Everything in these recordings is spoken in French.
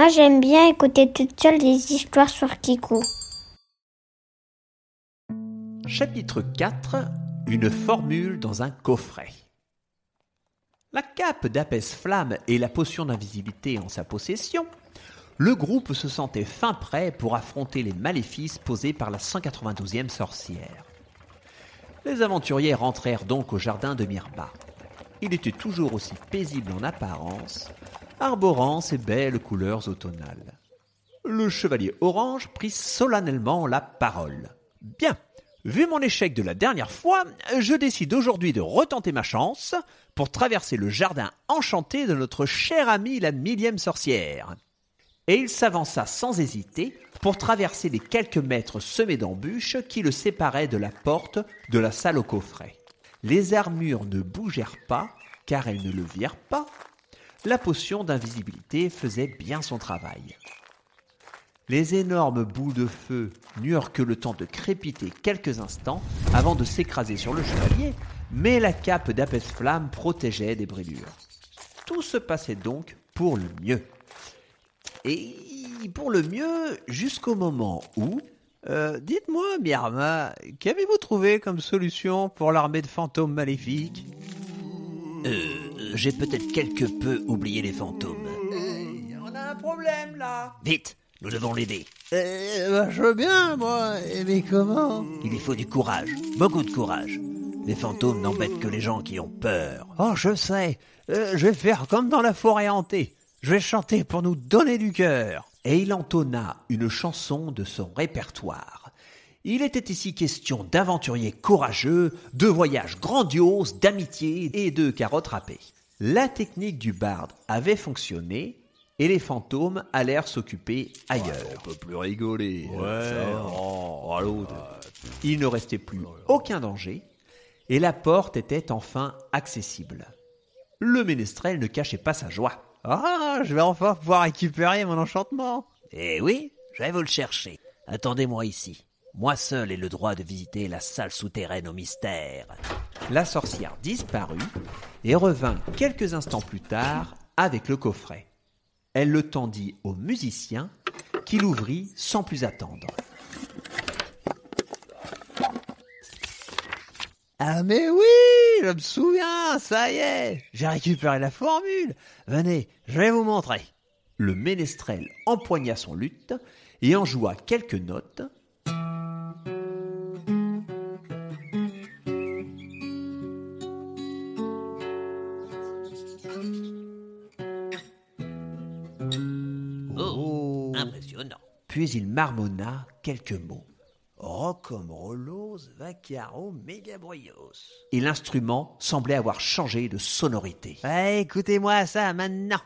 Moi, j'aime bien écouter toute seule des histoires sur Kiku. Chapitre 4 Une formule dans un coffret. La cape d'Apès Flamme et la potion d'invisibilité en sa possession, le groupe se sentait fin prêt pour affronter les maléfices posés par la 192e sorcière. Les aventuriers rentrèrent donc au jardin de Mirba. Il était toujours aussi paisible en apparence, arborant ses belles couleurs automnales. Le chevalier orange prit solennellement la parole. Bien, vu mon échec de la dernière fois, je décide aujourd'hui de retenter ma chance pour traverser le jardin enchanté de notre chère amie la millième sorcière. Et il s'avança sans hésiter pour traverser les quelques mètres semés d'embûches qui le séparaient de la porte de la salle au coffret. Les armures ne bougèrent pas, car elles ne le virent pas. La potion d'invisibilité faisait bien son travail. Les énormes bouts de feu n'eurent que le temps de crépiter quelques instants avant de s'écraser sur le chevalier, mais la cape d'Apès Flamme protégeait des brûlures. Tout se passait donc pour le mieux. Et pour le mieux jusqu'au moment où... Euh, Dites-moi, Myrma, qu'avez-vous trouvé comme solution pour l'armée de fantômes maléfiques? Euh, j'ai peut-être quelque peu oublié les fantômes. On a un problème là. Vite, nous devons l'aider. Euh, bah, je veux bien, moi. Mais comment? Il lui faut du courage, beaucoup de courage. Les fantômes n'embêtent que les gens qui ont peur. Oh, je sais. Euh, je vais faire comme dans la forêt hantée. Je vais chanter pour nous donner du cœur. Et il entonna une chanson de son répertoire. Il était ici question d'aventuriers courageux, de voyages grandioses, d'amitié et de carottes râpées. La technique du barde avait fonctionné et les fantômes allèrent s'occuper ailleurs. On peut plus rigoler. oh, Il ne restait plus aucun danger et la porte était enfin accessible. Le ménestrel ne cachait pas sa joie. Ah, je vais enfin pouvoir récupérer mon enchantement. Eh oui, je vais vous le chercher. Attendez-moi ici. Moi seul ai le droit de visiter la salle souterraine au mystère. La sorcière disparut et revint quelques instants plus tard avec le coffret. Elle le tendit au musicien qui l'ouvrit sans plus attendre. Ah mais oui, je me souviens, ça y est, j'ai récupéré la formule. Venez, je vais vous montrer. Le ménestrel empoigna son luth et en joua quelques notes. Puis il marmonna quelques mots. Rocom vacaro megabrios. Et l'instrument semblait avoir changé de sonorité. Eh, écoutez-moi ça maintenant.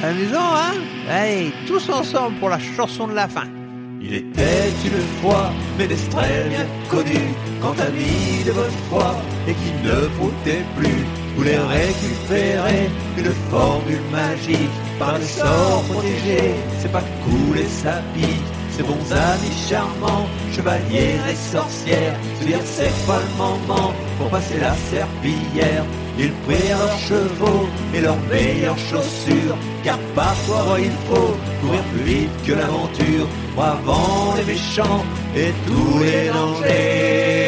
Amusant, hein? Allez, tous ensemble pour la chanson de la fin. Il était une fois ménestrel bien connu, quant ami de votre foi, et qui ne broutait plus, voulait récupérer une formule magique par les sorts protégés. C'est pas cool et ça pique, ces bons amis charmants, chevaliers et sorcières, se dire c'est pas le moment pour passer la serpillière. Ils prirent leurs chevaux et leurs meilleures chaussures, car parfois il faut courir plus vite que l'aventure, pour avant les méchants et tous les dangers.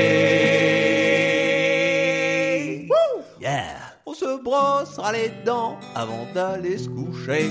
Yeah On se brossera les dents avant d'aller se coucher.